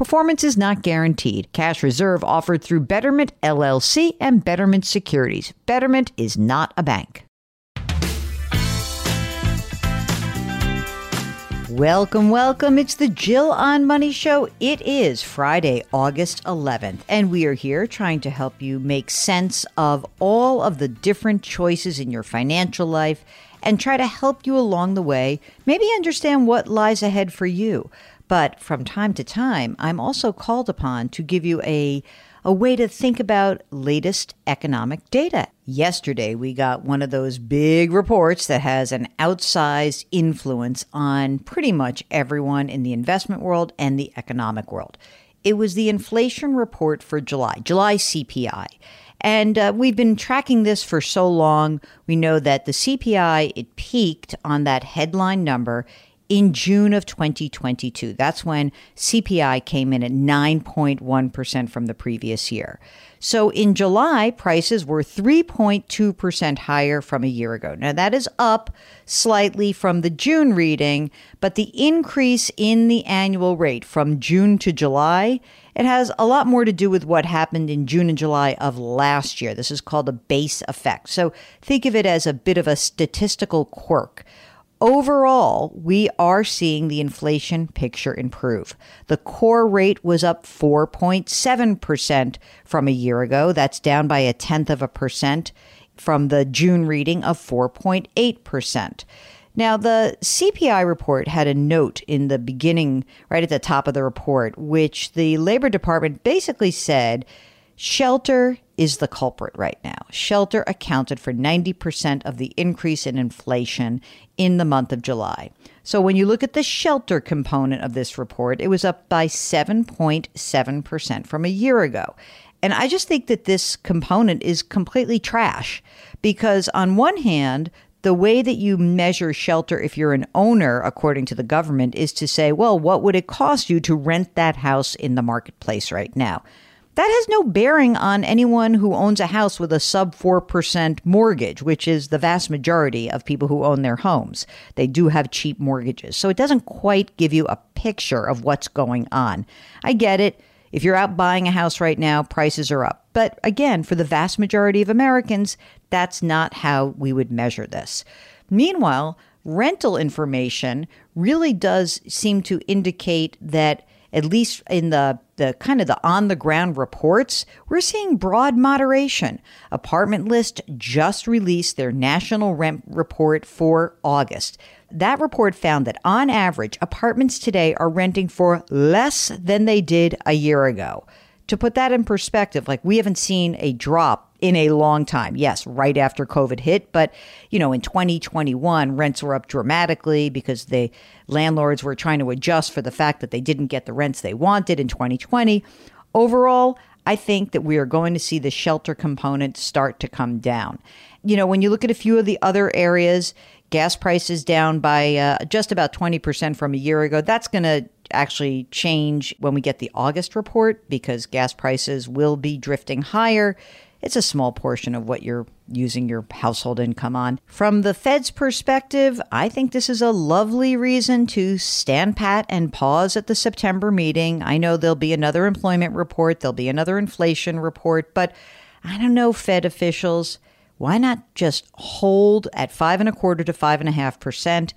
Performance is not guaranteed. Cash reserve offered through Betterment LLC and Betterment Securities. Betterment is not a bank. Welcome, welcome. It's the Jill on Money Show. It is Friday, August 11th, and we are here trying to help you make sense of all of the different choices in your financial life and try to help you along the way, maybe understand what lies ahead for you. But from time to time, I'm also called upon to give you a a way to think about latest economic data. Yesterday, we got one of those big reports that has an outsized influence on pretty much everyone in the investment world and the economic world. It was the inflation report for July, July CPI. And uh, we've been tracking this for so long. We know that the CPI, it peaked on that headline number in June of 2022. That's when CPI came in at 9.1% from the previous year. So in July, prices were 3.2% higher from a year ago. Now, that is up slightly from the June reading, but the increase in the annual rate from June to July, it has a lot more to do with what happened in June and July of last year. This is called a base effect. So think of it as a bit of a statistical quirk. Overall, we are seeing the inflation picture improve. The core rate was up 4.7% from a year ago. That's down by a tenth of a percent from the June reading of 4.8%. Now, the CPI report had a note in the beginning, right at the top of the report, which the Labor Department basically said Shelter is the culprit right now. Shelter accounted for 90% of the increase in inflation in the month of July. So when you look at the shelter component of this report, it was up by 7.7% from a year ago. And I just think that this component is completely trash because, on one hand, the way that you measure shelter if you're an owner, according to the government, is to say, well, what would it cost you to rent that house in the marketplace right now? That has no bearing on anyone who owns a house with a sub 4% mortgage, which is the vast majority of people who own their homes. They do have cheap mortgages. So it doesn't quite give you a picture of what's going on. I get it. If you're out buying a house right now, prices are up. But again, for the vast majority of Americans, that's not how we would measure this. Meanwhile, rental information really does seem to indicate that at least in the the kind of the on the ground reports, we're seeing broad moderation. Apartment List just released their national rent report for August. That report found that on average, apartments today are renting for less than they did a year ago. To put that in perspective, like we haven't seen a drop in a long time. Yes, right after COVID hit, but you know, in 2021, rents were up dramatically because the landlords were trying to adjust for the fact that they didn't get the rents they wanted in 2020. Overall, I think that we are going to see the shelter component start to come down. You know, when you look at a few of the other areas, gas prices down by uh, just about 20% from a year ago. That's going to actually change when we get the August report because gas prices will be drifting higher it's a small portion of what you're using your household income on. From the Fed's perspective, I think this is a lovely reason to stand pat and pause at the September meeting. I know there'll be another employment report, there'll be another inflation report, but I don't know, Fed officials. Why not just hold at five and a quarter to five and a half percent?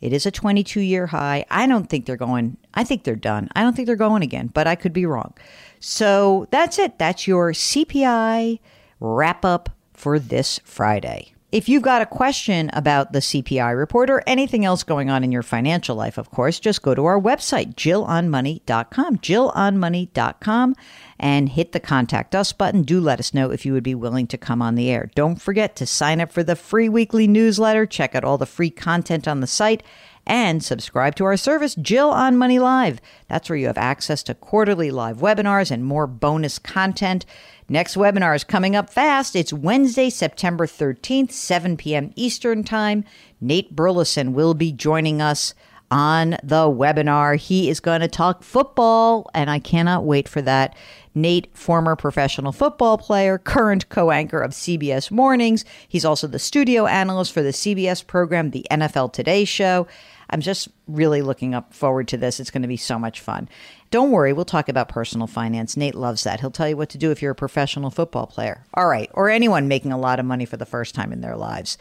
It is a 22 year high. I don't think they're going, I think they're done. I don't think they're going again, but I could be wrong. So that's it. That's your CPI wrap up for this Friday. If you've got a question about the CPI report or anything else going on in your financial life, of course, just go to our website, jillonmoney.com, jillonmoney.com, and hit the contact us button. Do let us know if you would be willing to come on the air. Don't forget to sign up for the free weekly newsletter, check out all the free content on the site, and subscribe to our service, Jill on Money Live. That's where you have access to quarterly live webinars and more bonus content. Next webinar is coming up fast. It's Wednesday, September 13th, 7 p.m. Eastern Time. Nate Burleson will be joining us on the webinar. He is going to talk football, and I cannot wait for that. Nate, former professional football player, current co anchor of CBS Mornings. He's also the studio analyst for the CBS program, The NFL Today Show. I'm just really looking up forward to this. It's going to be so much fun. Don't worry, we'll talk about personal finance. Nate loves that. He'll tell you what to do if you're a professional football player. All right, or anyone making a lot of money for the first time in their lives.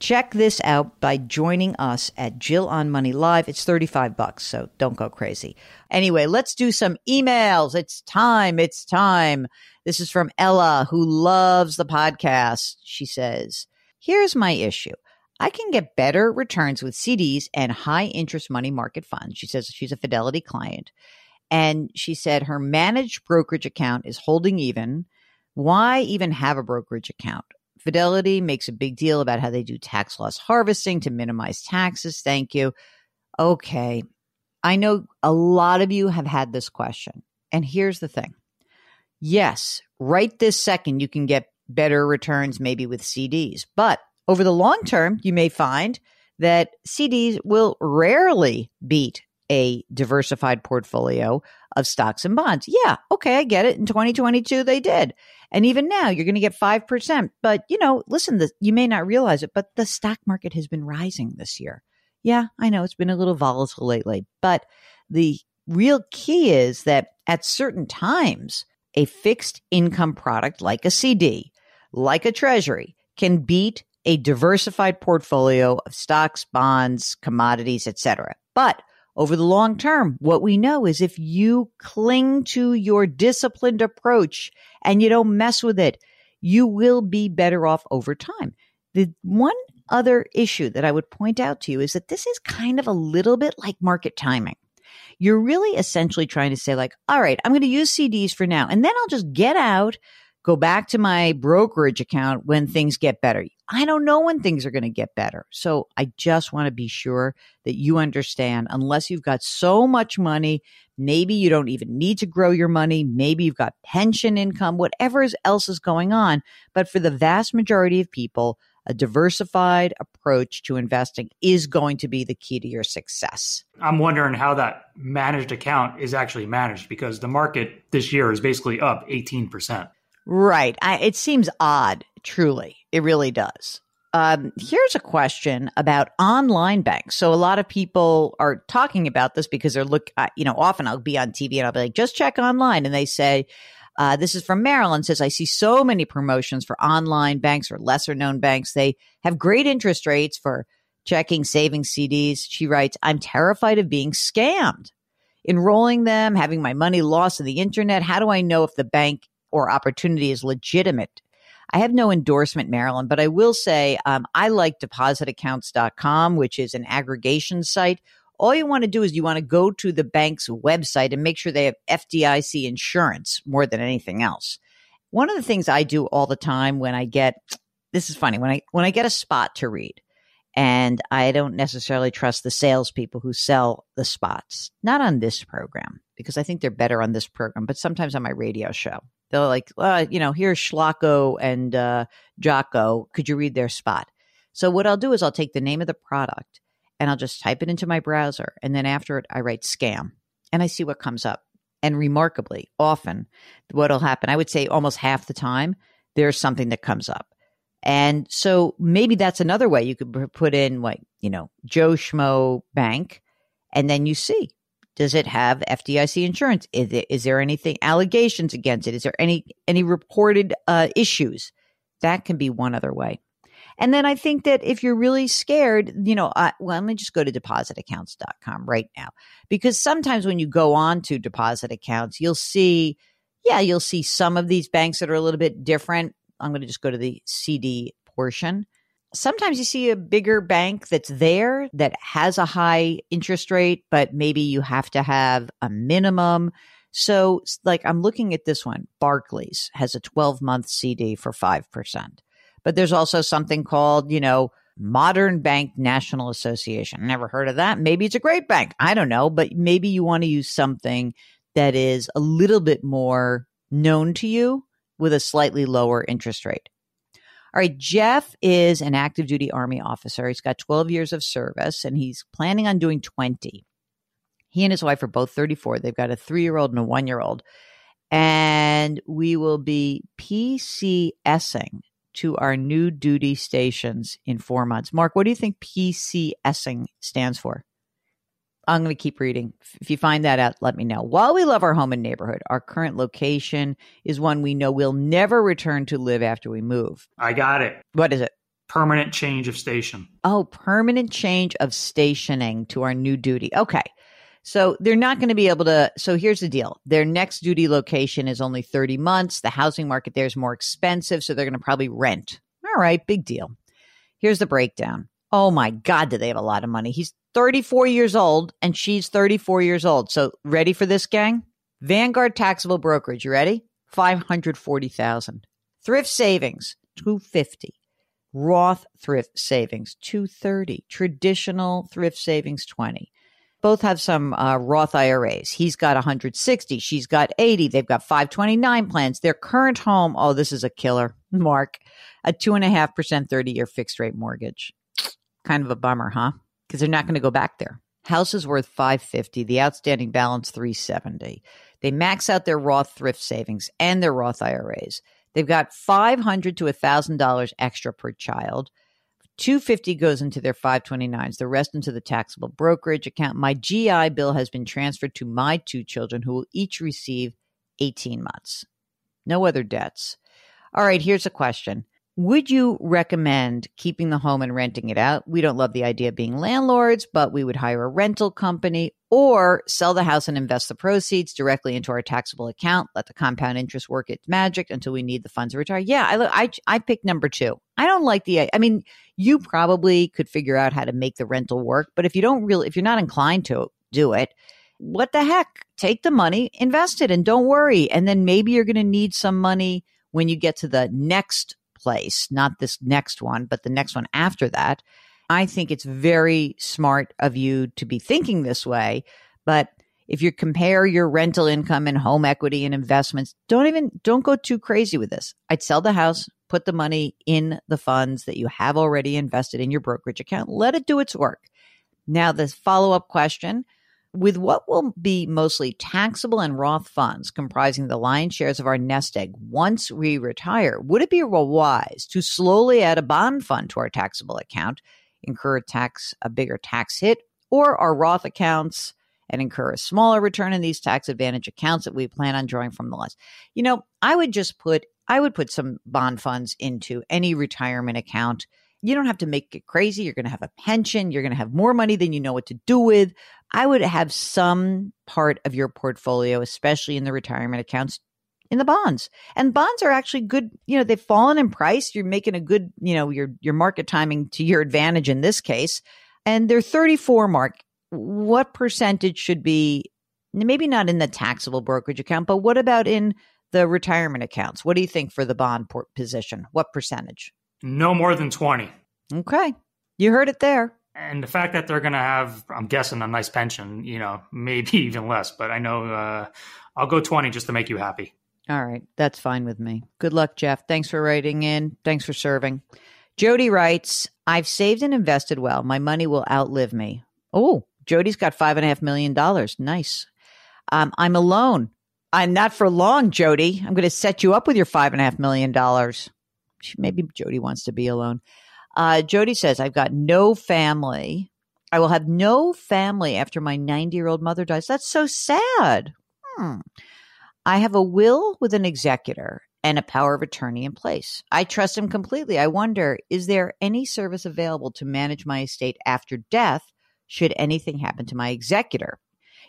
Check this out by joining us at Jill on Money Live. It's 35 bucks, so don't go crazy. Anyway, let's do some emails. It's time. It's time. This is from Ella, who loves the podcast. She says, Here's my issue. I can get better returns with CDs and high interest money market funds. She says she's a Fidelity client. And she said her managed brokerage account is holding even. Why even have a brokerage account? Fidelity makes a big deal about how they do tax loss harvesting to minimize taxes. Thank you. Okay. I know a lot of you have had this question. And here's the thing yes, right this second, you can get better returns maybe with CDs, but over the long term, you may find that CDs will rarely beat a diversified portfolio of stocks and bonds. Yeah, okay, I get it. In 2022, they did. And even now, you're going to get 5%. But, you know, listen, the, you may not realize it, but the stock market has been rising this year. Yeah, I know it's been a little volatile lately, but the real key is that at certain times, a fixed income product like a CD, like a treasury, can beat a diversified portfolio of stocks, bonds, commodities, etc. But over the long term, what we know is if you cling to your disciplined approach and you don't mess with it, you will be better off over time. The one other issue that I would point out to you is that this is kind of a little bit like market timing. You're really essentially trying to say, like, all right, I'm going to use CDs for now, and then I'll just get out go back to my brokerage account when things get better. I don't know when things are going to get better. So I just want to be sure that you understand, unless you've got so much money, maybe you don't even need to grow your money. Maybe you've got pension income, whatever else is going on. But for the vast majority of people, a diversified approach to investing is going to be the key to your success. I'm wondering how that managed account is actually managed because the market this year is basically up 18%. Right. I, it seems odd, truly. It really does. Um, here's a question about online banks. So a lot of people are talking about this because they're look, uh, you know, often I'll be on TV and I'll be like, just check online. And they say, uh, this is from Marilyn says, I see so many promotions for online banks or lesser known banks. They have great interest rates for checking, saving CDs. She writes, I'm terrified of being scammed. Enrolling them, having my money lost on the internet. How do I know if the bank or opportunity is legitimate. I have no endorsement, Marilyn, but I will say um, I like depositaccounts.com, which is an aggregation site. All you want to do is you want to go to the bank's website and make sure they have FDIC insurance more than anything else. One of the things I do all the time when I get this is funny when I when I get a spot to read, and I don't necessarily trust the salespeople who sell the spots. Not on this program because I think they're better on this program, but sometimes on my radio show. They're like, you know, here's Schlocko and uh, Jocko. Could you read their spot? So what I'll do is I'll take the name of the product and I'll just type it into my browser. And then after it, I write scam and I see what comes up. And remarkably, often what'll happen, I would say almost half the time, there's something that comes up. And so maybe that's another way you could put in like, you know, Joe Schmo Bank, and then you see does it have FDIC insurance? Is, it, is there anything allegations against it? Is there any any reported uh, issues? That can be one other way. And then I think that if you're really scared, you know, well, let me just go to depositaccounts.com right now. Because sometimes when you go on to deposit accounts, you'll see, yeah, you'll see some of these banks that are a little bit different. I'm going to just go to the CD portion. Sometimes you see a bigger bank that's there that has a high interest rate, but maybe you have to have a minimum. So, like, I'm looking at this one. Barclays has a 12 month CD for 5%. But there's also something called, you know, Modern Bank National Association. Never heard of that. Maybe it's a great bank. I don't know, but maybe you want to use something that is a little bit more known to you with a slightly lower interest rate. All right, Jeff is an active duty Army officer. He's got 12 years of service and he's planning on doing 20. He and his wife are both 34. They've got a three year old and a one year old. And we will be PCSing to our new duty stations in four months. Mark, what do you think PCSing stands for? I'm going to keep reading. If you find that out, let me know. While we love our home and neighborhood, our current location is one we know we'll never return to live after we move. I got it. What is it? Permanent change of station. Oh, permanent change of stationing to our new duty. Okay. So they're not going to be able to. So here's the deal their next duty location is only 30 months. The housing market there is more expensive. So they're going to probably rent. All right, big deal. Here's the breakdown. Oh my God, do they have a lot of money? He's 34 years old and she's 34 years old. So ready for this gang? Vanguard taxable brokerage. You ready? 540,000. Thrift savings, 250. Roth thrift savings, 230. Traditional thrift savings, 20 both have some uh, Roth IRAs. He's got 160. She's got 80. They've got 529 plans. Their current home, oh, this is a killer, Mark, a 2.5% 30 year fixed rate mortgage. Kind of a bummer, huh? Because they're not going to go back there. House is worth 550, the outstanding balance 370. They max out their Roth thrift savings and their Roth IRAs. They've got 500 to $1,000 extra per child. 250 goes into their 529s, the rest into the taxable brokerage account. My GI bill has been transferred to my two children who will each receive 18 months. No other debts. All right, here's a question. Would you recommend keeping the home and renting it out? We don't love the idea of being landlords, but we would hire a rental company or sell the house and invest the proceeds directly into our taxable account. Let the compound interest work its magic until we need the funds to retire. Yeah, I I, I picked number two. I don't like the. I mean, you probably could figure out how to make the rental work, but if you don't really, if you're not inclined to do it, what the heck? Take the money, invest it, and don't worry. And then maybe you're going to need some money when you get to the next place, not this next one, but the next one after that. I think it's very smart of you to be thinking this way. But if you compare your rental income and home equity and investments, don't even don't go too crazy with this. I'd sell the house, put the money in the funds that you have already invested in your brokerage account, let it do its work. Now, the follow up question with what will be mostly taxable and Roth funds comprising the lion's shares of our nest egg once we retire, would it be wise to slowly add a bond fund to our taxable account, incur a tax a bigger tax hit, or our Roth accounts and incur a smaller return in these tax advantage accounts that we plan on drawing from the less? You know, I would just put I would put some bond funds into any retirement account you don't have to make it crazy. You're going to have a pension. You're going to have more money than you know what to do with. I would have some part of your portfolio, especially in the retirement accounts, in the bonds. And bonds are actually good. You know, they've fallen in price. You're making a good, you know, your your market timing to your advantage in this case. And they're 34 mark. What percentage should be maybe not in the taxable brokerage account, but what about in the retirement accounts? What do you think for the bond port position? What percentage? No more than 20. Okay. You heard it there. And the fact that they're going to have, I'm guessing, a nice pension, you know, maybe even less, but I know uh, I'll go 20 just to make you happy. All right. That's fine with me. Good luck, Jeff. Thanks for writing in. Thanks for serving. Jody writes, I've saved and invested well. My money will outlive me. Oh, Jody's got five and a half million dollars. Nice. Um, I'm alone. I'm not for long, Jody. I'm going to set you up with your five and a half million dollars. Maybe Jody wants to be alone. Uh, Jody says, I've got no family. I will have no family after my 90 year old mother dies. That's so sad. Hmm. I have a will with an executor and a power of attorney in place. I trust him completely. I wonder, is there any service available to manage my estate after death should anything happen to my executor?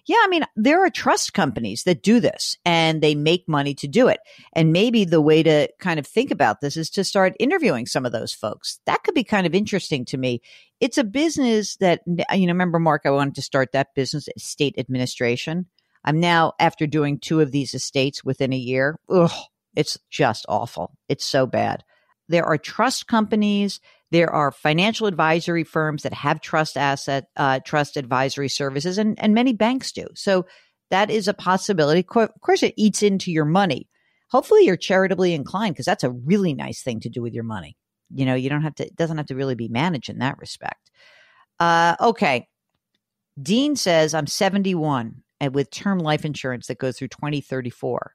Yeah, I mean, there are trust companies that do this and they make money to do it. And maybe the way to kind of think about this is to start interviewing some of those folks. That could be kind of interesting to me. It's a business that, you know, remember, Mark, I wanted to start that business, estate administration. I'm now, after doing two of these estates within a year, ugh, it's just awful. It's so bad. There are trust companies. There are financial advisory firms that have trust asset, uh, trust advisory services, and, and many banks do. So that is a possibility. Of course, it eats into your money. Hopefully, you're charitably inclined because that's a really nice thing to do with your money. You know, you don't have to, it doesn't have to really be managed in that respect. Uh, okay. Dean says, I'm 71 and with term life insurance that goes through 2034.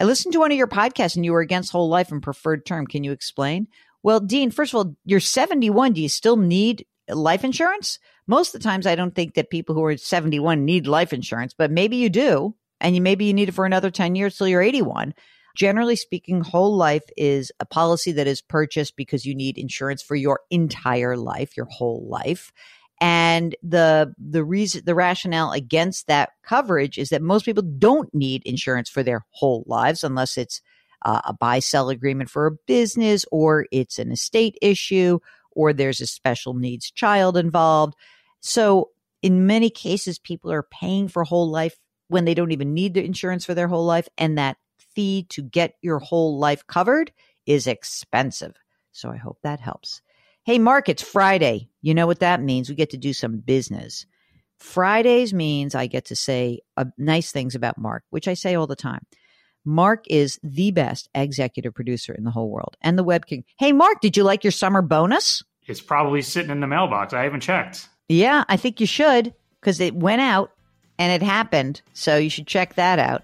I listened to one of your podcasts and you were against whole life and preferred term. Can you explain? Well, Dean, first of all, you're 71. Do you still need life insurance? Most of the times, I don't think that people who are 71 need life insurance, but maybe you do. And you, maybe you need it for another 10 years till you're 81. Generally speaking, whole life is a policy that is purchased because you need insurance for your entire life, your whole life. And the the reason the rationale against that coverage is that most people don't need insurance for their whole lives unless it's uh, a buy sell agreement for a business or it's an estate issue or there's a special needs child involved. So in many cases people are paying for whole life when they don't even need the insurance for their whole life and that fee to get your whole life covered is expensive. So I hope that helps. Hey, Mark, it's Friday. You know what that means? We get to do some business. Fridays means I get to say uh, nice things about Mark, which I say all the time. Mark is the best executive producer in the whole world and the Web King. Hey, Mark, did you like your summer bonus? It's probably sitting in the mailbox. I haven't checked. Yeah, I think you should because it went out and it happened. So you should check that out.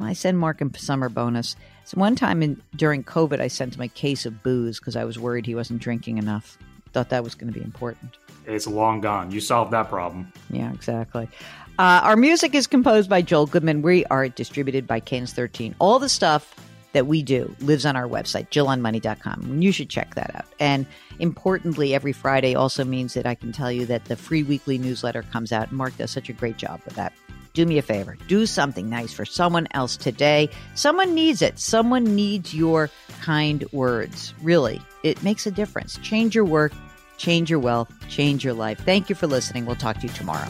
I send Mark a summer bonus. So one time in during COVID, I sent him a case of booze because I was worried he wasn't drinking enough. Thought that was going to be important. It's long gone. You solved that problem. Yeah, exactly. Uh, our music is composed by Joel Goodman. We are distributed by Cadence 13. All the stuff that we do lives on our website, jillonmoney.com. You should check that out. And importantly, every Friday also means that I can tell you that the free weekly newsletter comes out. Mark does such a great job with that do me a favor. Do something nice for someone else today. Someone needs it. Someone needs your kind words. Really, it makes a difference. Change your work, change your wealth, change your life. Thank you for listening. We'll talk to you tomorrow.